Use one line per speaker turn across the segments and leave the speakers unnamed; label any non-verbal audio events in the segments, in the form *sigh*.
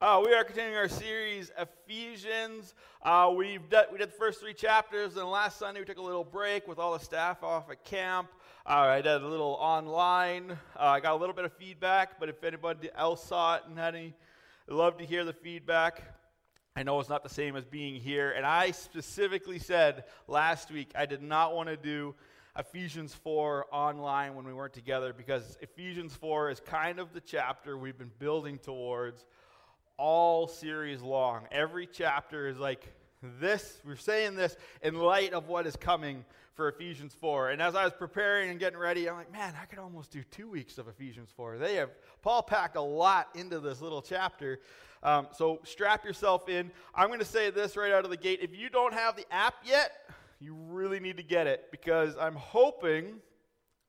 Uh, we are continuing our series, Ephesians. Uh, we've we did the first three chapters, and last Sunday we took a little break with all the staff off at camp. Uh, I did a little online. Uh, I got a little bit of feedback, but if anybody else saw it and had any, I'd love to hear the feedback. I know it's not the same as being here, and I specifically said last week I did not want to do Ephesians 4 online when we weren't together because Ephesians 4 is kind of the chapter we've been building towards all series long. Every chapter is like this. We're saying this in light of what is coming for Ephesians 4. And as I was preparing and getting ready, I'm like, man, I could almost do two weeks of Ephesians 4. They have, Paul packed a lot into this little chapter. Um, so strap yourself in. I'm going to say this right out of the gate. If you don't have the app yet, you really need to get it because I'm hoping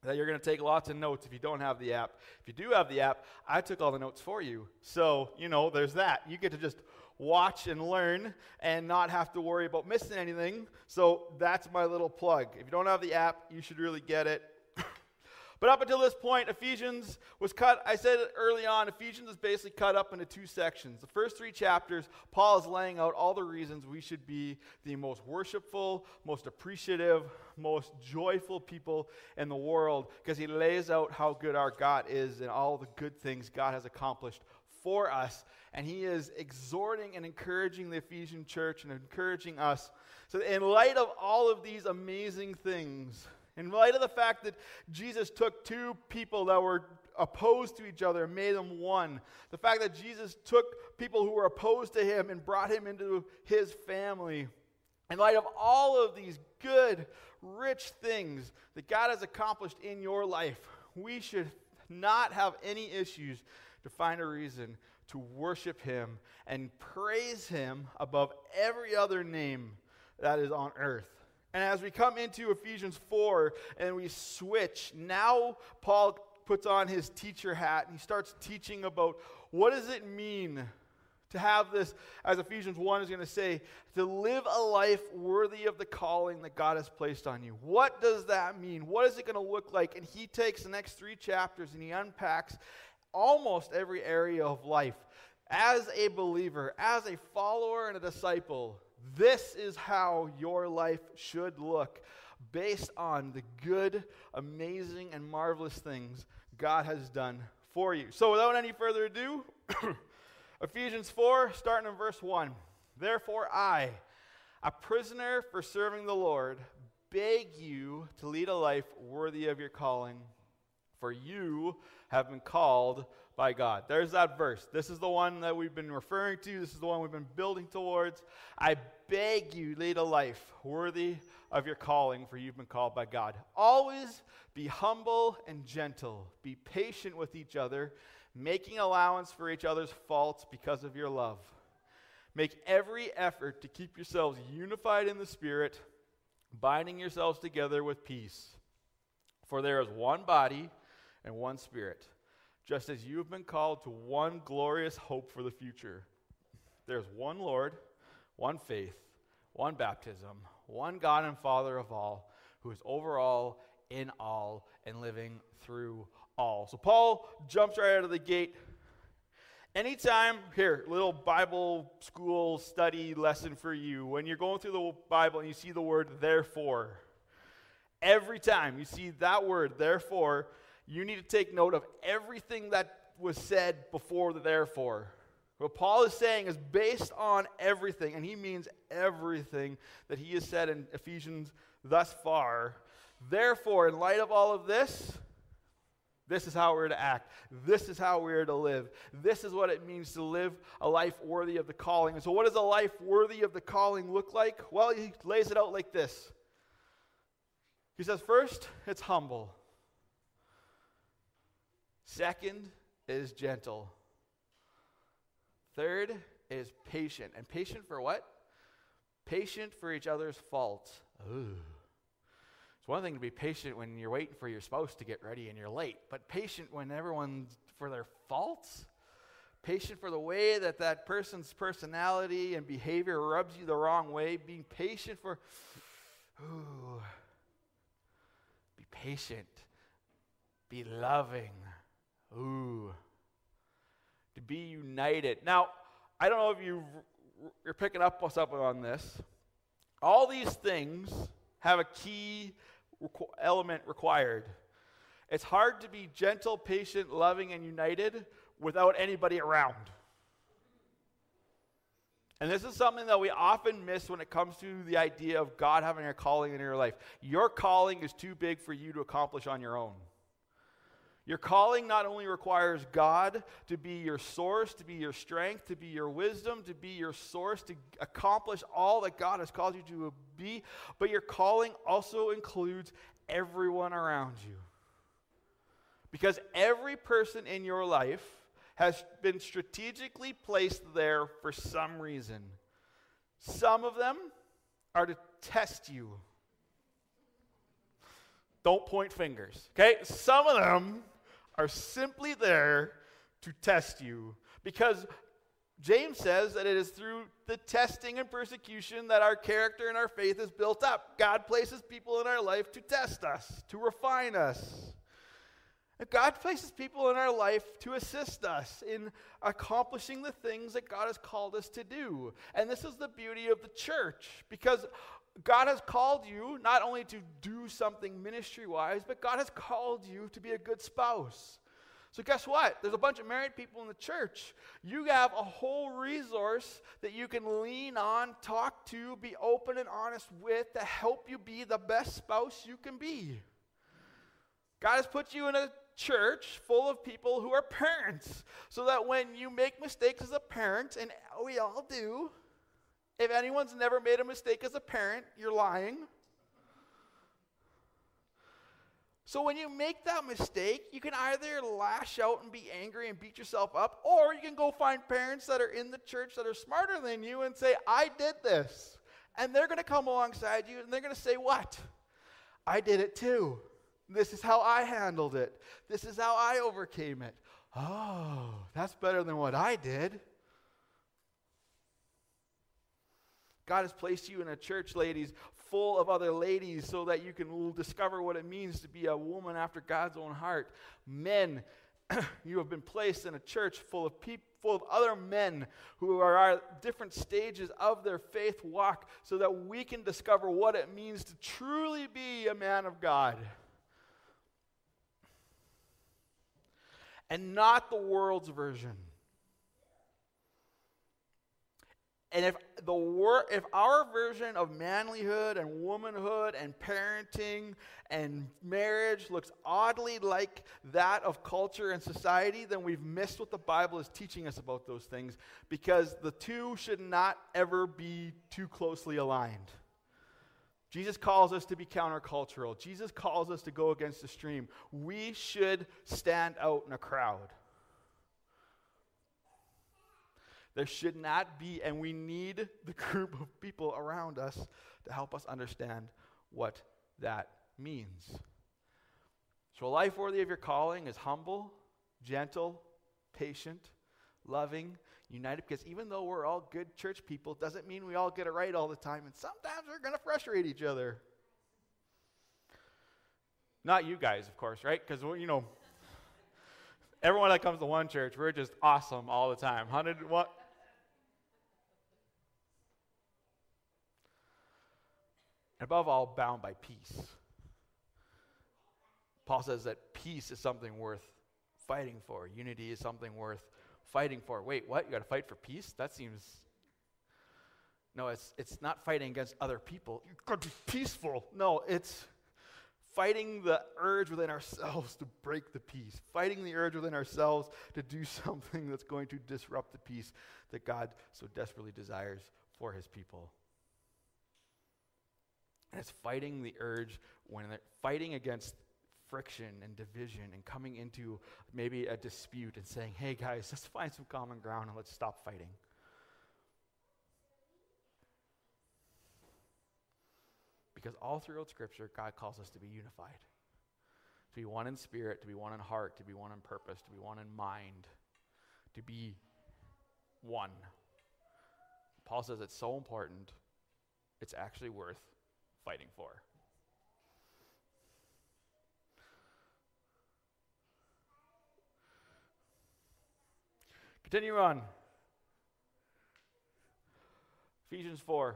that you're going to take lots of notes if you don't have the app. If you do have the app, I took all the notes for you. So, you know, there's that. You get to just watch and learn and not have to worry about missing anything. So, that's my little plug. If you don't have the app, you should really get it. But up until this point, Ephesians was cut. I said early on, Ephesians is basically cut up into two sections. The first three chapters, Paul is laying out all the reasons we should be the most worshipful, most appreciative, most joyful people in the world because he lays out how good our God is and all the good things God has accomplished for us. And he is exhorting and encouraging the Ephesian church and encouraging us. So, in light of all of these amazing things, in light of the fact that Jesus took two people that were opposed to each other and made them one, the fact that Jesus took people who were opposed to him and brought him into his family, in light of all of these good, rich things that God has accomplished in your life, we should not have any issues to find a reason to worship him and praise him above every other name that is on earth. And as we come into Ephesians 4 and we switch, now Paul puts on his teacher hat and he starts teaching about what does it mean to have this, as Ephesians 1 is going to say, to live a life worthy of the calling that God has placed on you. What does that mean? What is it going to look like? And he takes the next three chapters and he unpacks almost every area of life. As a believer, as a follower and a disciple, this is how your life should look based on the good, amazing, and marvelous things God has done for you. So, without any further ado, *coughs* Ephesians 4, starting in verse 1. Therefore, I, a prisoner for serving the Lord, beg you to lead a life worthy of your calling, for you have been called by God. There's that verse. This is the one that we've been referring to. This is the one we've been building towards. I beg you, lead a life worthy of your calling, for you've been called by God. Always be humble and gentle. Be patient with each other, making allowance for each other's faults because of your love. Make every effort to keep yourselves unified in the Spirit, binding yourselves together with peace. For there is one body and one Spirit just as you have been called to one glorious hope for the future. There's one Lord, one faith, one baptism, one God and Father of all, who is over all, in all, and living through all. So Paul jumps right out of the gate. Anytime, here, little Bible school study lesson for you. When you're going through the Bible and you see the word therefore, every time you see that word, therefore, you need to take note of everything that was said before the therefore. What Paul is saying is based on everything, and he means everything that he has said in Ephesians thus far. Therefore, in light of all of this, this is how we're to act. This is how we're to live. This is what it means to live a life worthy of the calling. And so, what does a life worthy of the calling look like? Well, he lays it out like this. He says, first, it's humble. Second is gentle. Third is patient. And patient for what? Patient for each other's faults. It's one thing to be patient when you're waiting for your spouse to get ready and you're late, but patient when everyone's for their faults? Patient for the way that that person's personality and behavior rubs you the wrong way. Being patient for, ooh, be patient, be loving, Ooh. To be united. Now, I don't know if you you're picking up up on this. All these things have a key requ- element required. It's hard to be gentle, patient, loving, and united without anybody around. And this is something that we often miss when it comes to the idea of God having a calling in your life. Your calling is too big for you to accomplish on your own. Your calling not only requires God to be your source, to be your strength, to be your wisdom, to be your source, to accomplish all that God has called you to be, but your calling also includes everyone around you. Because every person in your life has been strategically placed there for some reason. Some of them are to test you. Don't point fingers, okay? Some of them are simply there to test you because James says that it is through the testing and persecution that our character and our faith is built up. God places people in our life to test us, to refine us. God places people in our life to assist us in accomplishing the things that God has called us to do. And this is the beauty of the church because God has called you not only to do something ministry wise, but God has called you to be a good spouse. So, guess what? There's a bunch of married people in the church. You have a whole resource that you can lean on, talk to, be open and honest with to help you be the best spouse you can be. God has put you in a church full of people who are parents so that when you make mistakes as a parent, and we all do, if anyone's never made a mistake as a parent, you're lying. So when you make that mistake, you can either lash out and be angry and beat yourself up, or you can go find parents that are in the church that are smarter than you and say, I did this. And they're going to come alongside you and they're going to say, What? I did it too. This is how I handled it. This is how I overcame it. Oh, that's better than what I did. God has placed you in a church, ladies, full of other ladies so that you can discover what it means to be a woman after God's own heart. Men, *clears throat* you have been placed in a church full of people full of other men who are at different stages of their faith walk so that we can discover what it means to truly be a man of God. And not the world's version. And if the wor- if our version of manlyhood and womanhood and parenting and marriage looks oddly like that of culture and society, then we've missed what the Bible is teaching us about those things because the two should not ever be too closely aligned. Jesus calls us to be countercultural. Jesus calls us to go against the stream. We should stand out in a crowd. There should not be, and we need the *laughs* group of people around us to help us understand what that means. So, a life worthy of your calling is humble, gentle, patient, loving, united. Because even though we're all good church people, doesn't mean we all get it right all the time. And sometimes we're going to frustrate each other. Not you guys, of course, right? Because, you know, everyone that comes to one church, we're just awesome all the time. 100, what? above all, bound by peace. Paul says that peace is something worth fighting for, unity is something worth fighting for. Wait, what? You got to fight for peace? That seems. No, it's, it's not fighting against other people. You got to be peaceful. No, it's fighting the urge within ourselves to break the peace, fighting the urge within ourselves to do *laughs* something that's going to disrupt the peace that God so desperately desires for his people. And it's fighting the urge when they're fighting against friction and division and coming into maybe a dispute and saying, hey guys, let's find some common ground and let's stop fighting. Because all throughout Scripture, God calls us to be unified, to be one in spirit, to be one in heart, to be one in purpose, to be one in mind, to be one. Paul says it's so important, it's actually worth fighting for. Continue on. Ephesians 4,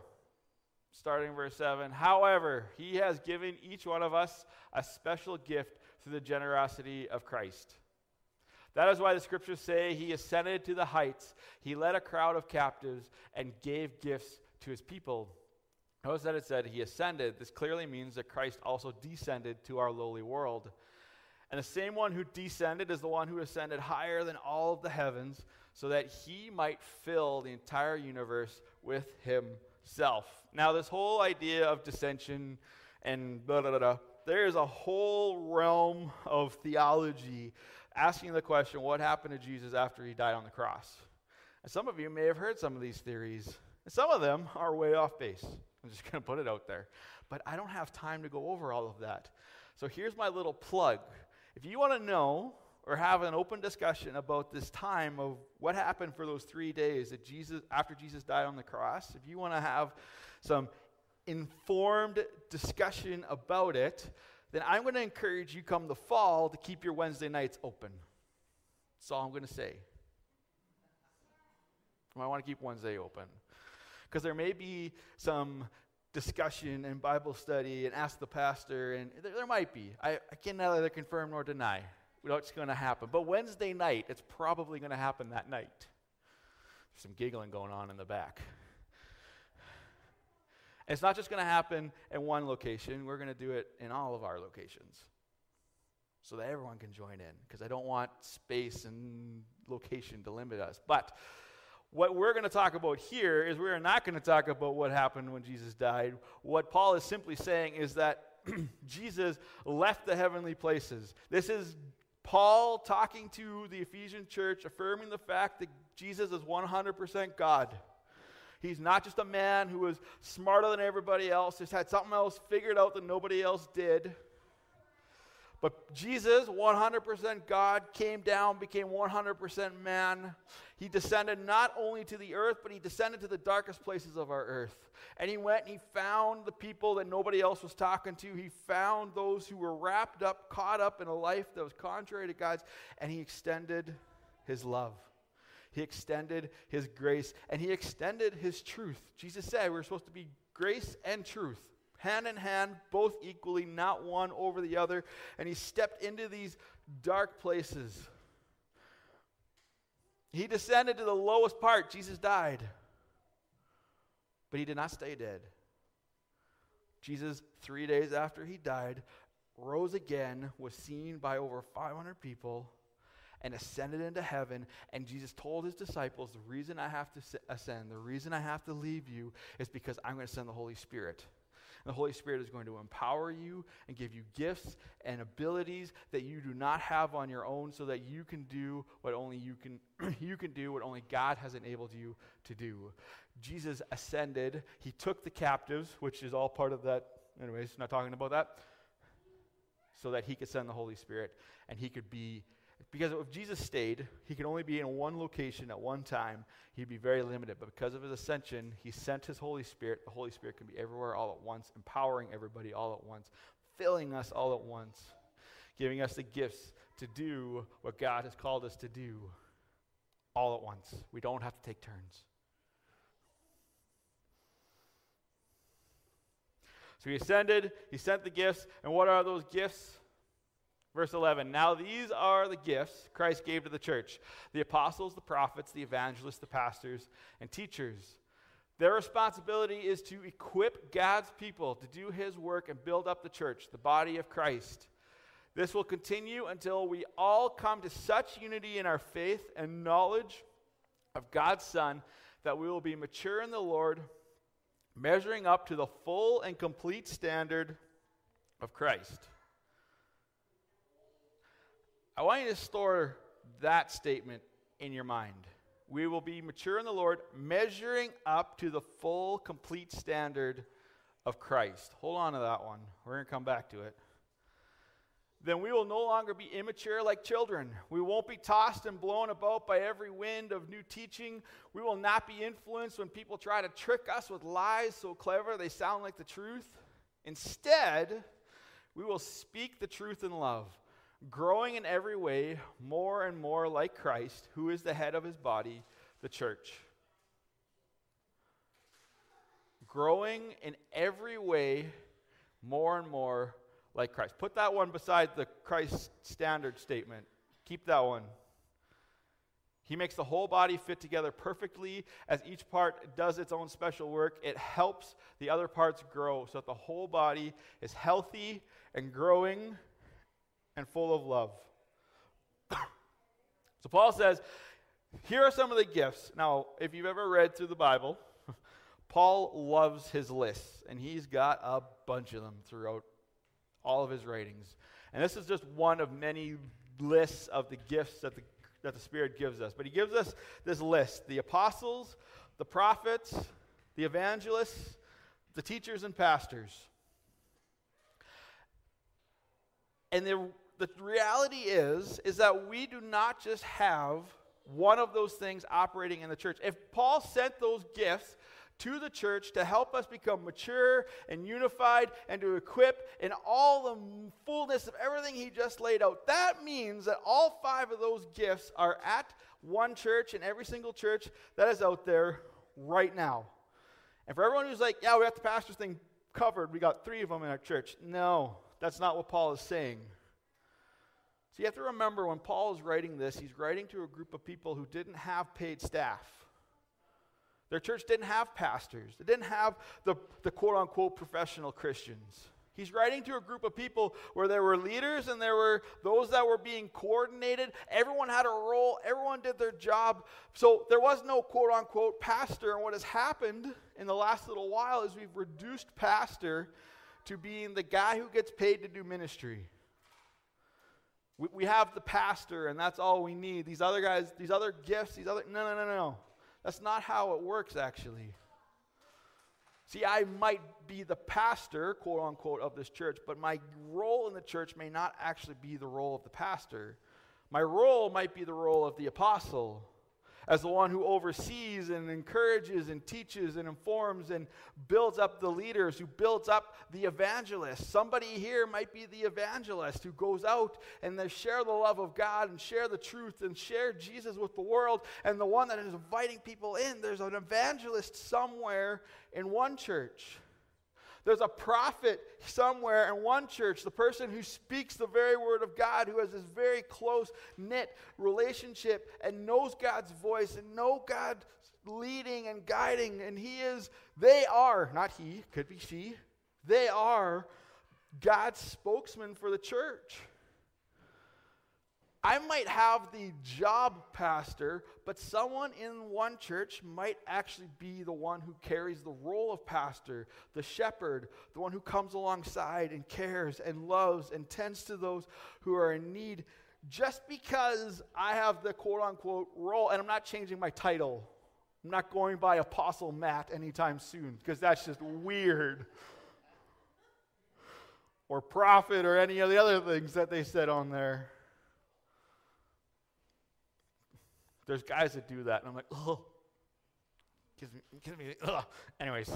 starting verse 7. However, he has given each one of us a special gift through the generosity of Christ. That is why the scriptures say he ascended to the heights, he led a crowd of captives, and gave gifts to his people. Notice that it said he ascended. This clearly means that Christ also descended to our lowly world. And the same one who descended is the one who ascended higher than all of the heavens, so that he might fill the entire universe with himself. Now, this whole idea of dissension and blah, blah, blah, blah there is a whole realm of theology asking the question what happened to Jesus after he died on the cross? And some of you may have heard some of these theories, and some of them are way off base. *laughs* I'm just going to put it out there. But I don't have time to go over all of that. So here's my little plug. If you want to know or have an open discussion about this time of what happened for those three days that Jesus after Jesus died on the cross, if you want to have some informed discussion about it, then I'm going to encourage you come the fall to keep your Wednesday nights open. That's all I'm going to say. I want to keep Wednesday open. Because there may be some discussion and Bible study and ask the pastor, and there, there might be. I, I can neither confirm nor deny what's going to happen. But Wednesday night, it's probably going to happen that night. There's some giggling going on in the back. And it's not just going to happen in one location, we're going to do it in all of our locations so that everyone can join in because I don't want space and location to limit us. But what we're going to talk about here is we're not going to talk about what happened when Jesus died. What Paul is simply saying is that *clears throat* Jesus left the heavenly places. This is Paul talking to the Ephesian church, affirming the fact that Jesus is 100% God. He's not just a man who was smarter than everybody else, just had something else figured out that nobody else did. But Jesus, 100% God, came down, became 100% man. He descended not only to the earth, but he descended to the darkest places of our earth. And he went and he found the people that nobody else was talking to. He found those who were wrapped up, caught up in a life that was contrary to God's, and he extended his love. He extended his grace and he extended his truth. Jesus said we're supposed to be grace and truth, hand in hand, both equally, not one over the other. And he stepped into these dark places. He descended to the lowest part. Jesus died. But he did not stay dead. Jesus, three days after he died, rose again, was seen by over 500 people and ascended into heaven. And Jesus told his disciples, The reason I have to ascend, the reason I have to leave you is because I'm going to send the Holy Spirit. The Holy Spirit is going to empower you and give you gifts and abilities that you do not have on your own so that you can do what only you can *clears throat* you can do what only God has enabled you to do. Jesus ascended, he took the captives, which is all part of that anyways, not talking about that. So that he could send the Holy Spirit and he could be because if Jesus stayed, he could only be in one location at one time. He'd be very limited. But because of his ascension, he sent his Holy Spirit. The Holy Spirit can be everywhere all at once, empowering everybody all at once, filling us all at once, giving us the gifts to do what God has called us to do all at once. We don't have to take turns. So he ascended, he sent the gifts, and what are those gifts? Verse 11 Now these are the gifts Christ gave to the church the apostles, the prophets, the evangelists, the pastors, and teachers. Their responsibility is to equip God's people to do his work and build up the church, the body of Christ. This will continue until we all come to such unity in our faith and knowledge of God's Son that we will be mature in the Lord, measuring up to the full and complete standard of Christ. I want you to store that statement in your mind. We will be mature in the Lord, measuring up to the full, complete standard of Christ. Hold on to that one. We're going to come back to it. Then we will no longer be immature like children. We won't be tossed and blown about by every wind of new teaching. We will not be influenced when people try to trick us with lies so clever they sound like the truth. Instead, we will speak the truth in love growing in every way more and more like Christ, who is the head of his body, the church. growing in every way more and more like Christ. Put that one beside the Christ standard statement. Keep that one. He makes the whole body fit together perfectly as each part does its own special work. It helps the other parts grow so that the whole body is healthy and growing and full of love. *coughs* so Paul says, here are some of the gifts. Now, if you've ever read through the Bible, *laughs* Paul loves his lists, and he's got a bunch of them throughout all of his writings. And this is just one of many lists of the gifts that the, that the Spirit gives us. But he gives us this list the apostles, the prophets, the evangelists, the teachers, and pastors. And the, the reality is, is that we do not just have one of those things operating in the church. If Paul sent those gifts to the church to help us become mature and unified and to equip in all the fullness of everything he just laid out. That means that all five of those gifts are at one church in every single church that is out there right now. And for everyone who's like, yeah, we got the pastor's thing covered, we got three of them in our church. No, that's not what Paul is saying. So you have to remember when Paul is writing this, he's writing to a group of people who didn't have paid staff. Their church didn't have pastors, they didn't have the, the quote unquote professional Christians. He's writing to a group of people where there were leaders and there were those that were being coordinated. Everyone had a role, everyone did their job. So there was no quote unquote pastor. And what has happened in the last little while is we've reduced pastor to being the guy who gets paid to do ministry. We, we have the pastor, and that's all we need. These other guys, these other gifts, these other. No, no, no, no. That's not how it works, actually. See, I might be the pastor, quote unquote, of this church, but my role in the church may not actually be the role of the pastor. My role might be the role of the apostle as the one who oversees and encourages and teaches and informs and builds up the leaders, who builds up the evangelists. Somebody here might be the evangelist who goes out and they share the love of God and share the truth and share Jesus with the world, and the one that is inviting people in. There's an evangelist somewhere in one church. There's a prophet somewhere in one church, the person who speaks the very word of God, who has this very close knit relationship and knows God's voice and know God's leading and guiding. And he is, they are, not he, could be she, they are God's spokesman for the church. I might have the job pastor, but someone in one church might actually be the one who carries the role of pastor, the shepherd, the one who comes alongside and cares and loves and tends to those who are in need. Just because I have the quote unquote role, and I'm not changing my title, I'm not going by Apostle Matt anytime soon because that's just weird. Or prophet or any of the other things that they said on there. There's guys that do that, and I'm like, oh, gives me, gives me, ugh. Anyways,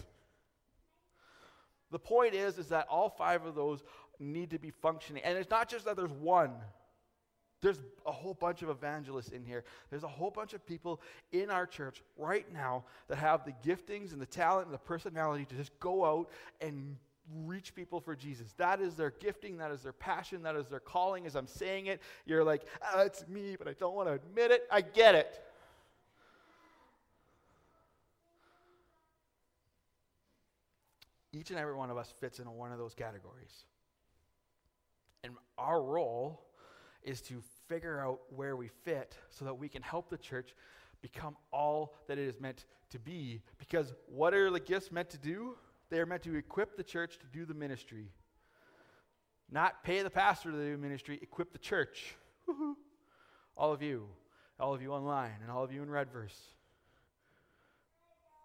the point is, is that all five of those need to be functioning, and it's not just that there's one. There's a whole bunch of evangelists in here. There's a whole bunch of people in our church right now that have the giftings and the talent and the personality to just go out and reach people for Jesus. That is their gifting, that is their passion, that is their calling. As I'm saying it, you're like, oh, it's me, but I don't want to admit it. I get it. Each and every one of us fits into one of those categories. And our role is to figure out where we fit so that we can help the church become all that it is meant to be. Because what are the gifts meant to do? They are meant to equip the church to do the ministry. Not pay the pastor to do ministry, equip the church. Woo-hoo. All of you, all of you online, and all of you in Redvers.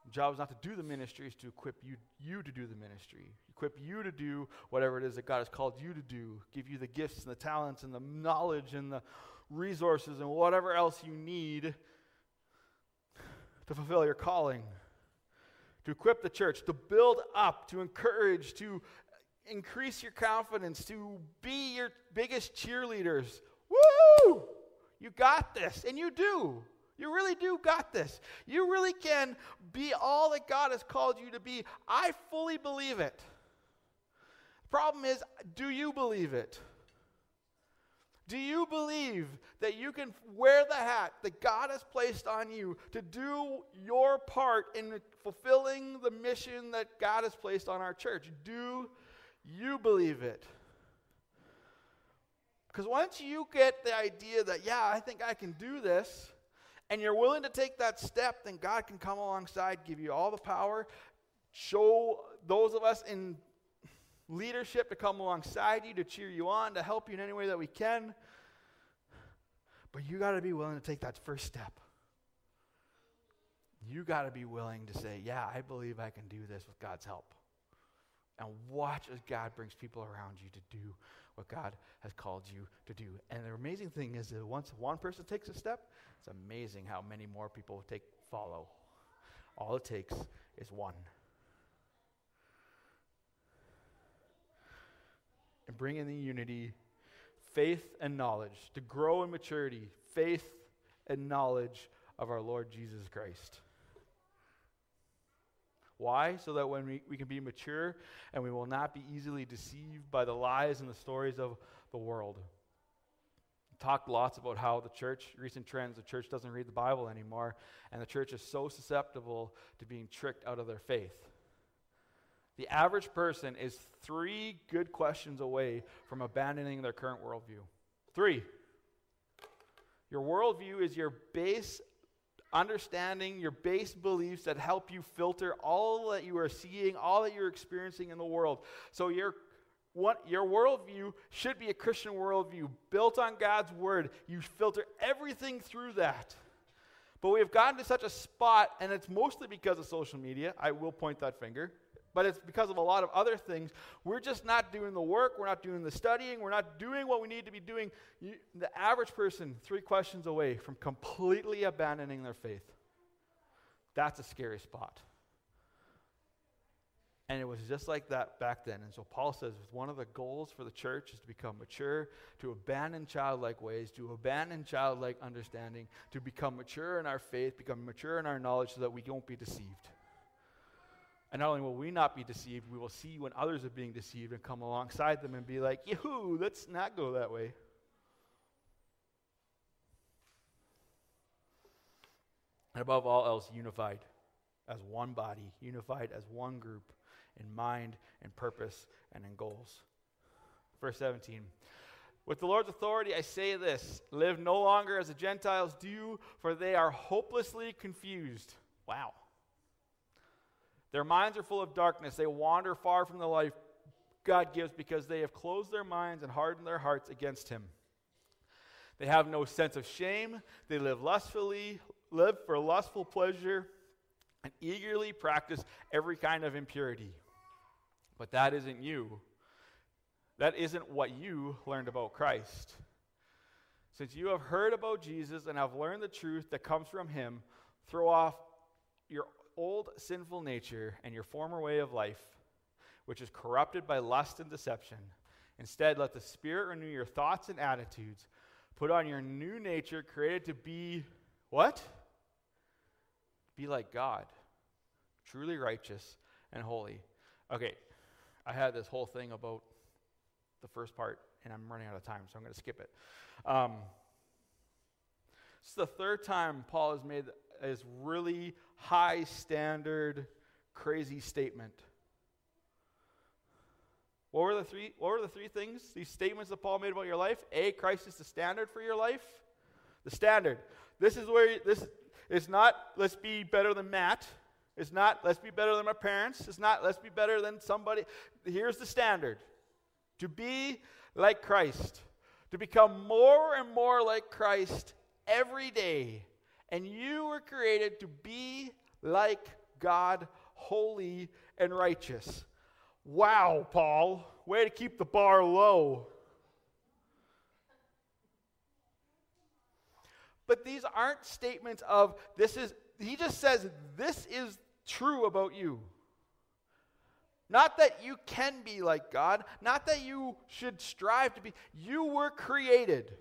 The job is not to do the ministry, it's to equip you, you to do the ministry. Equip you to do whatever it is that God has called you to do. Give you the gifts and the talents and the knowledge and the resources and whatever else you need to fulfill your calling to equip the church, to build up, to encourage, to increase your confidence, to be your biggest cheerleaders. Woo! You got this, and you do. You really do got this. You really can be all that God has called you to be. I fully believe it. The Problem is, do you believe it? Do you believe that you can wear the hat that God has placed on you to do your part in fulfilling the mission that God has placed on our church? Do you believe it? Because once you get the idea that, yeah, I think I can do this, and you're willing to take that step, then God can come alongside, give you all the power, show those of us in leadership to come alongside you, to cheer you on, to help you in any way that we can. But you got to be willing to take that first step. You got to be willing to say, Yeah, I believe I can do this with God's help. And watch as God brings people around you to do what God has called you to do. And the amazing thing is that once one person takes a step, it's amazing how many more people take follow. All it takes is one. And bring in the unity, faith and knowledge, to grow in maturity, faith and knowledge of our Lord Jesus Christ. Why? So that when we, we can be mature and we will not be easily deceived by the lies and the stories of the world. Talked lots about how the church, recent trends, the church doesn't read the Bible anymore, and the church is so susceptible to being tricked out of their faith. The average person is three good questions away from abandoning their current worldview. Three. Your worldview is your base understanding, your base beliefs that help you filter all that you are seeing, all that you're experiencing in the world. So your what your worldview should be a Christian worldview built on God's word. You filter everything through that. But we have gotten to such a spot, and it's mostly because of social media. I will point that finger but it's because of a lot of other things. We're just not doing the work, we're not doing the studying, we're not doing what we need to be doing. You, the average person, three questions away from completely abandoning their faith. That's a scary spot. And it was just like that back then. And so Paul says one of the goals for the church is to become mature, to abandon childlike ways, to abandon childlike understanding, to become mature in our faith, become mature in our knowledge so that we don't be deceived. And not only will we not be deceived, we will see when others are being deceived and come alongside them and be like, Yahoo, let's not go that way. And above all else, unified as one body, unified as one group in mind and purpose and in goals. Verse 17. With the Lord's authority, I say this live no longer as the Gentiles do, for they are hopelessly confused. Wow. Their minds are full of darkness. They wander far from the life God gives because they have closed their minds and hardened their hearts against Him. They have no sense of shame. They live lustfully, live for lustful pleasure, and eagerly practice every kind of impurity. But that isn't you. That isn't what you learned about Christ. Since you have heard about Jesus and have learned the truth that comes from Him, throw off your old sinful nature and your former way of life, which is corrupted by lust and deception. Instead, let the Spirit renew your thoughts and attitudes. Put on your new nature, created to be what? Be like God, truly righteous and holy. Okay, I had this whole thing about the first part, and I'm running out of time, so I'm going to skip it. Um, it's the third time Paul has made is really high standard, crazy statement. What were the three, what were the three things, these statements that Paul made about your life? A, Christ is the standard for your life. The standard. This is where this is not let's be better than Matt. It's not let's be better than my parents. It's not let's be better than somebody. Here's the standard. To be like Christ. To become more and more like Christ every day and you were created to be like God, holy and righteous. Wow, Paul, way to keep the bar low. But these aren't statements of this is, he just says this is true about you. Not that you can be like God, not that you should strive to be. You were created.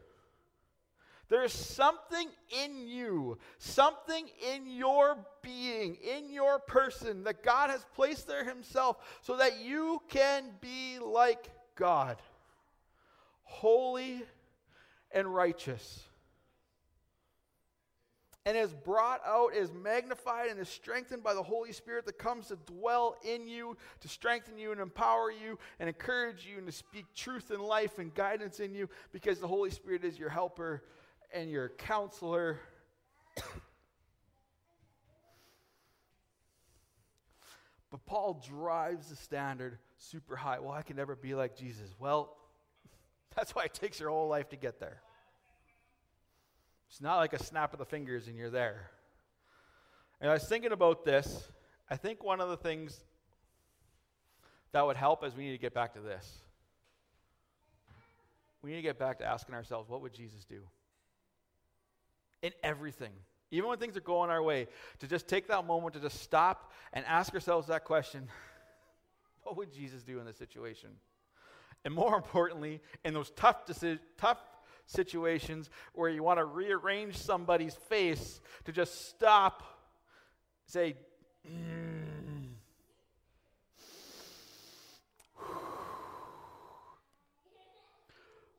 There's something in you, something in your being, in your person that God has placed there Himself so that you can be like God, holy and righteous. And is brought out, is magnified, and is strengthened by the Holy Spirit that comes to dwell in you, to strengthen you and empower you, and encourage you, and to speak truth and life and guidance in you, because the Holy Spirit is your helper and your counselor. but Paul drives the standard super high. Well, I can never be like Jesus. Well, *laughs* that's why it takes your whole life to get there. It's not like a snap of the fingers and you're there. And I was thinking about this. I think one of the things that would help is we need to get back to this. We need to get back to asking ourselves, what would Jesus do? In everything. Even when things are going our way, to just take that moment to just stop and ask ourselves that question *laughs* what would Jesus do in this situation? And more importantly, in those tough, deci- tough situations where you want to rearrange somebody's face, to just stop, say, mm. *sighs*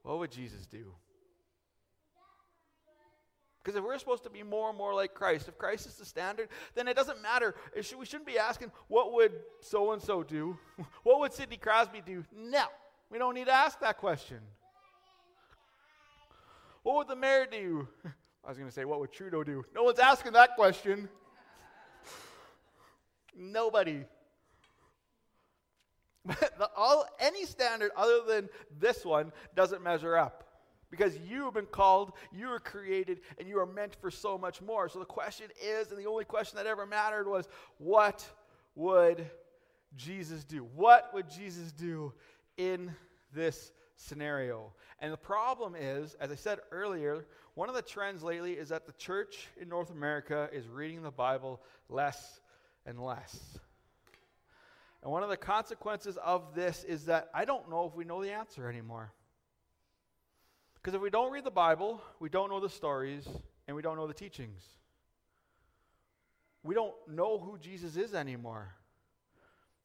what would Jesus do? Because if we're supposed to be more and more like Christ, if Christ is the standard, then it doesn't matter. Should, we shouldn't be asking, what would so and so do? *laughs* What would Sidney Crosby do? No, we don't need to ask that question. What would the mayor do? *laughs* I was going to say, what would Trudeau do? No one's asking that question. *laughs* Nobody. the, all, any standard other than this one doesn't measure up because you have been called, you were created, and you are meant for so much more. So the question is, and the only question that ever mattered was, what would Jesus do? What would Jesus do in this scenario? And the problem is, as I said earlier, one of the trends lately is that the church in North America is reading the Bible less and less. And one of the consequences of this is that I don't know if we know the answer anymore. Because if we don't read the Bible, we don't know the stories, and we don't know the teachings. We don't know who Jesus is anymore.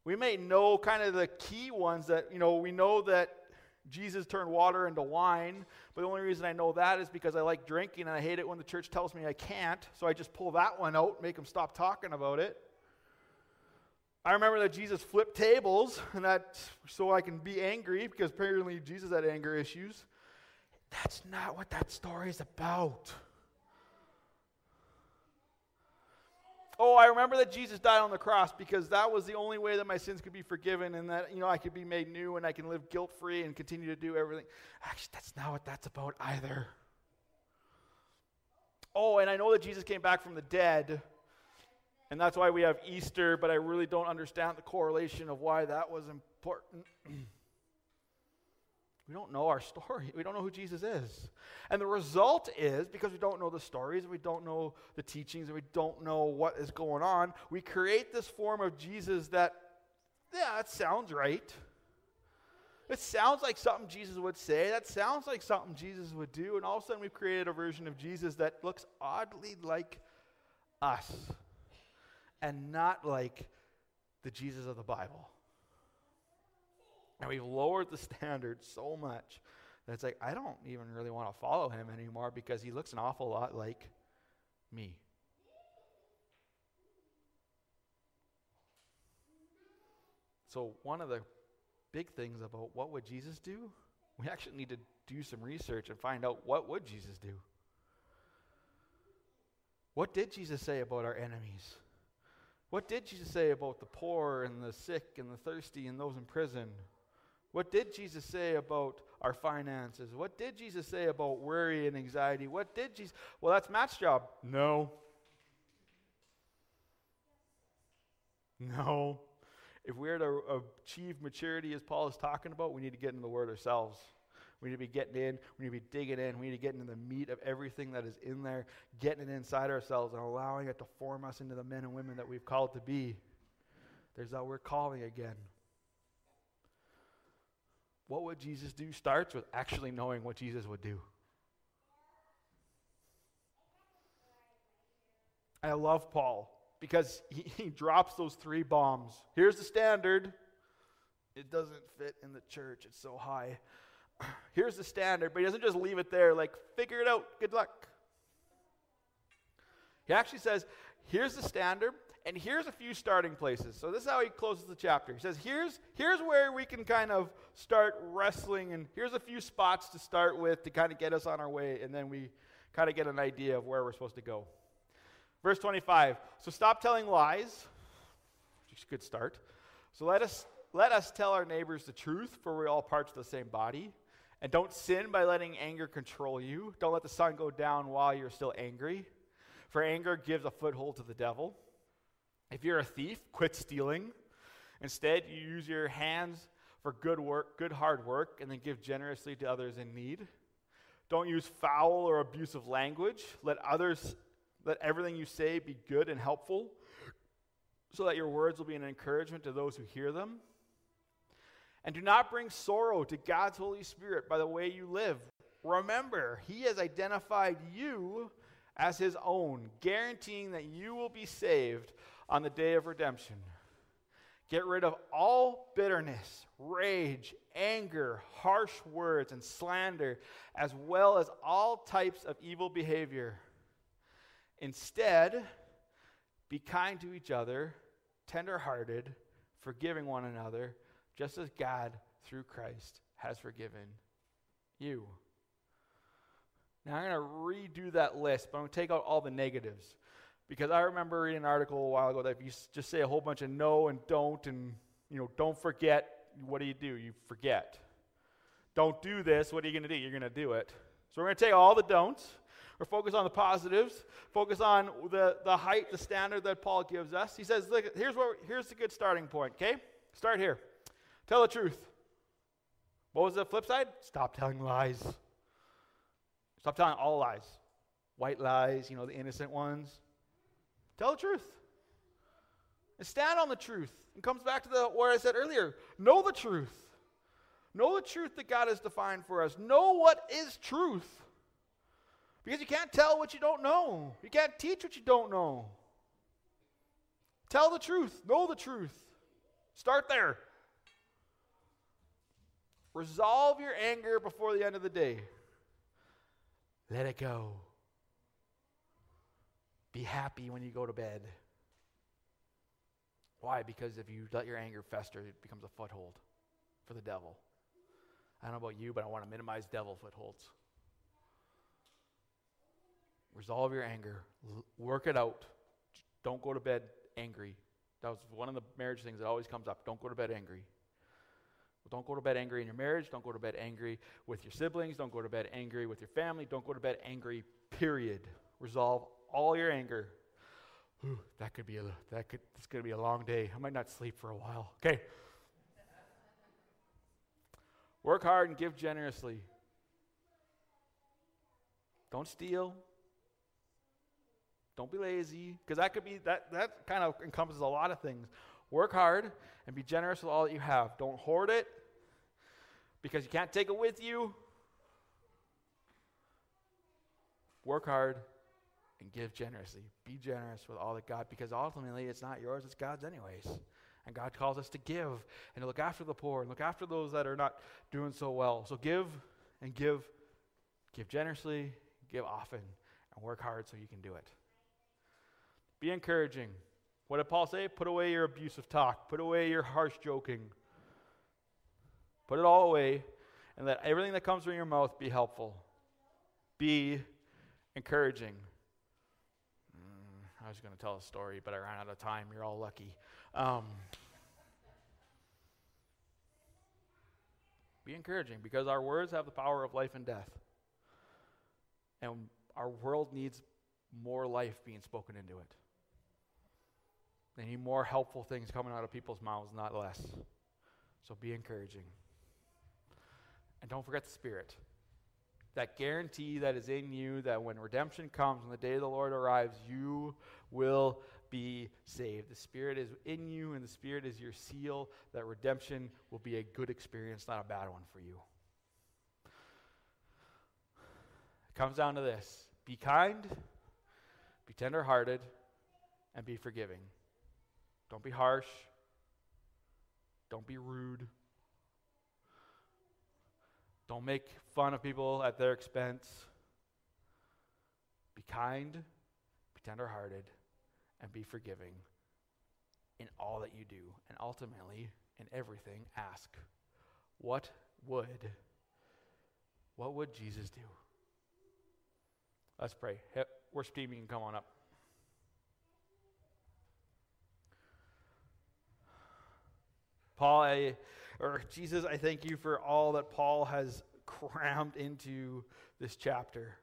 We may know kind of the key ones that, you know, we know that Jesus turned water into wine, but the only reason I know that is because I like drinking and I hate it when the church tells me I can't, so I just pull that one out, make them stop talking about it. I remember that Jesus flipped tables, and that so I can be angry because apparently Jesus had anger issues. That's not what that story is about. Oh, I remember that Jesus died on the cross because that was the only way that my sins could be forgiven and that, you know, I could be made new and I can live guilt free and continue to do everything. Actually, that's not what that's about either. Oh, and I know that Jesus came back from the dead, and that's why we have Easter, but I really don't understand the correlation of why that was important. *clears throat* We don't know our *laughs* story. We don't know who Jesus is. And the result is because we don't know the stories, we don't know the teachings, and we don't know what is going on, we create this form of Jesus that, yeah, that sounds right. It sounds like something Jesus would say. That sounds like something Jesus would do. And all of a sudden, we've created a version of Jesus that looks oddly like us and not like the Jesus of the Bible. And we've lowered the *laughs* standard so much that it's like, I don't even really want to follow him anymore because he looks an awful lot like me. So, one of the big things about what would Jesus do, we actually need to do some research and find out what would Jesus do. What did Jesus say about our enemies? What did Jesus say about the poor and the sick and the thirsty and those in prison? What did Jesus say about our finances? What did Jesus say about worry and anxiety? What did Jesus? Well, that's Matt's job. No. No. If we're to achieve maturity as Paul is talking about, we need to get into the Word ourselves. We need to be getting in. We need to be digging in. We need to get into the meat of everything that is in there, getting it inside ourselves and allowing it to form us into the men and women that we've called to be. There's that word calling again what would Jesus do starts with actually knowing what Jesus would do. I love Paul because he, *laughs* he, drops those three bombs. Here's the standard. It doesn't fit in the church, it's so high. *clears throat* Here's the standard, but he doesn't just leave it there, like, figure it out, good luck. He actually says, Here's the standard, and here's a few starting places. So this is how he closes the chapter. He says, here's, here's where we can kind of start wrestling, and here's a few spots to start with to kind of get us on our way, and then we kind of get an idea of where we're supposed to go. Verse 25. So stop telling lies. Which is a good start. So let us let us tell our neighbors the truth, for we're all parts of the same body. And don't sin by letting anger control you. Don't let the sun go down while you're still angry, for anger gives a foothold to the devil. If you're a thief, quit stealing. Instead, you use your hands for good work, good hard work, and then give generously to others in need. Don't use foul or abusive language. Let others let everything you say be good and helpful, so that your words will be an encouragement to those who hear them. And do not bring sorrow to God's Holy Spirit by the way you live. Remember, He has identified you as His own, guaranteeing that you will be saved on the day of redemption. Get rid of all bitterness, rage, anger, harsh words, and slander, as well as all types of evil behavior. Instead, be kind to each other, tenderhearted, forgiving one another, just as God, through Christ, has forgiven you. Now, I'm going to redo that list, but I'm going to take out all the negatives. Because I remember reading an article a while ago that if you just say a whole bunch of no and don't and, you know, don't forget, what do you do? You forget. Don't do this, what are you going to do? You're going to do it. So we're going to take all the don'ts focus on the positives, focus on the, the height, the standard that Paul gives us. He says, look, here's, where, here's a good starting point, okay? Start here. Tell the truth. What was the flip side? Stop telling lies. Stop telling all lies. White lies, you know, the innocent ones. Tell the truth. And stand on the truth. And comes back to the what I said earlier. Know the truth. Know the truth that God has defined for us. Know what is truth. Because you can't tell what you don't know. You can't teach what you don't know. Tell the truth. Know the truth. Start there. Resolve your anger before the end of the day. Let it go. Be happy when you go to bed. Why? Because if you let your anger fester, it becomes a foothold for the devil. I don't know about you, but I want to minimize devil footholds. Resolve your anger. L- work it out. Don't go to bed angry. That was one of the marriage things that always comes up. Don't go to bed angry. Don't go to bed angry in your marriage. Don't go to bed angry with your siblings. Don't go to bed angry with your family. Don't go to bed angry, period. Resolve all your anger. Ooh, that could be a that could it's gonna be a long day. I might not sleep for a while. Okay. Work hard and give generously. Don't steal. Don't be lazy, because that could be that that kind of encompasses a lot of things. Work hard and be generous with all that you have. Don't hoard it because you can't take it with you. Work hard and give generously. Be generous with all that God, because ultimately it's not yours, it's God's, anyways. And God calls us to give and to look after the poor and look after those that are not doing so well. So give and give, give generously, give often, and work hard so you can do it. Be encouraging. What did Paul say? Put away your abusive talk, put away your harsh joking. Put it all away, and let everything that comes from your mouth be helpful. Be encouraging. I was going to tell a story, but I ran out of time. You're all lucky. Um, be encouraging because our words have the power of life and death. And our world needs more life being spoken into it. They need more helpful things coming out of people's mouths, not less. So be encouraging. And don't forget the Spirit. That guarantee that is in you that when redemption comes, when the day of the Lord arrives, you will be saved. The Spirit is in you, and the Spirit is your seal that redemption will be a good experience, not a bad one for you. It comes down to this be kind, be tenderhearted, and be forgiving. Don't be harsh. Don't be rude. Don't make fun of people at their expense. Be kind, be tenderhearted, and be forgiving in all that you do. And ultimately, in everything, ask, what would what would Jesus do? Let's pray. Worship team, you can come on up. Paul, I, or Jesus, I thank you for all that Paul has crammed into this chapter.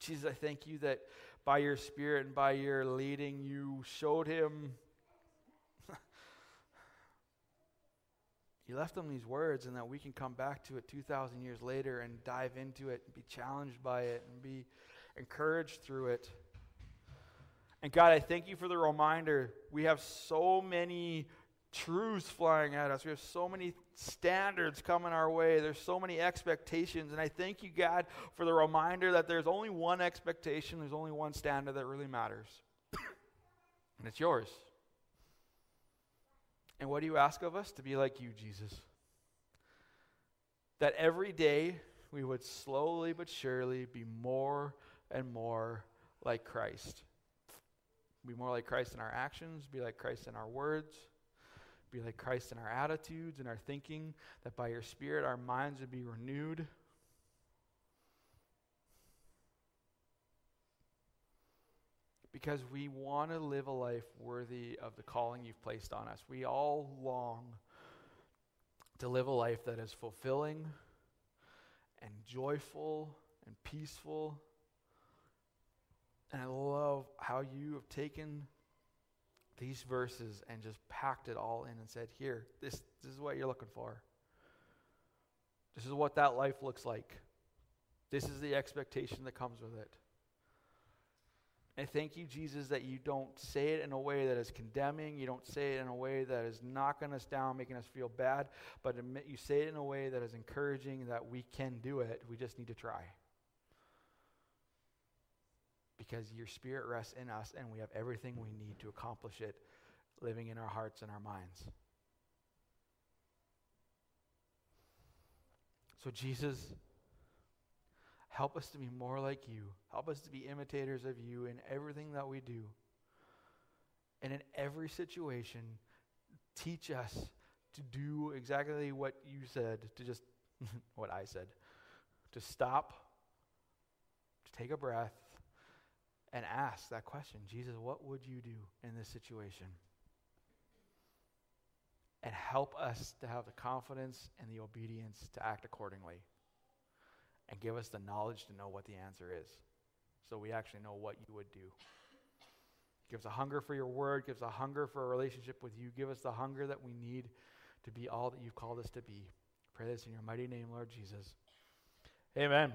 Jesus, I thank you that by your Spirit and by your leading, you showed him *laughs* you left them these words and that we can come back to it 2,000 years later and dive into it and be challenged by it and be encouraged through it. And God, I thank you for the reminder. We have so many truths flying at us. We have so many standards coming our way. There's so many expectations. And I thank you, God, for the reminder that there's only one expectation, there's only one standard that really matters. *coughs* and it's yours. And what do you ask of us? To be like you, Jesus. That every day we would slowly but surely be more and more like Christ. Be more like Christ in our actions, be like Christ in our words, be like Christ in our attitudes and our thinking, that by your Spirit our minds would be renewed because we want to live a life worthy of the calling you've placed on us. We all long to live a life that is fulfilling and joyful and peaceful. And I love how you have taken these verses and just packed it all in and said, Here, this, this is what you're looking for. This is what that life looks like. This is the expectation that comes with it. And thank you, Jesus, that you don't say it in a way that is condemning. You don't say it in a way that is knocking us down, making us feel bad, but you say it in a way that is encouraging that we can do it. We just need to try. Because your spirit rests in us, and we have everything we need to accomplish it living in our hearts and our minds. So, Jesus, Help us to be more like you. Help us to be imitators of you in everything that we do. And in every situation, teach us to do exactly what you said, to just *laughs* what I said, to stop, to take a breath, and ask that question Jesus, what would you do in this situation? And help us to have the confidence and the obedience to act accordingly and give us the knowledge to know what the answer is so we actually know what you would do. Give us a hunger for your word, give us a hunger for a relationship with you, give us the hunger that we need to be all that you've called us to be. Pray this in your mighty name, Lord Jesus. Amen.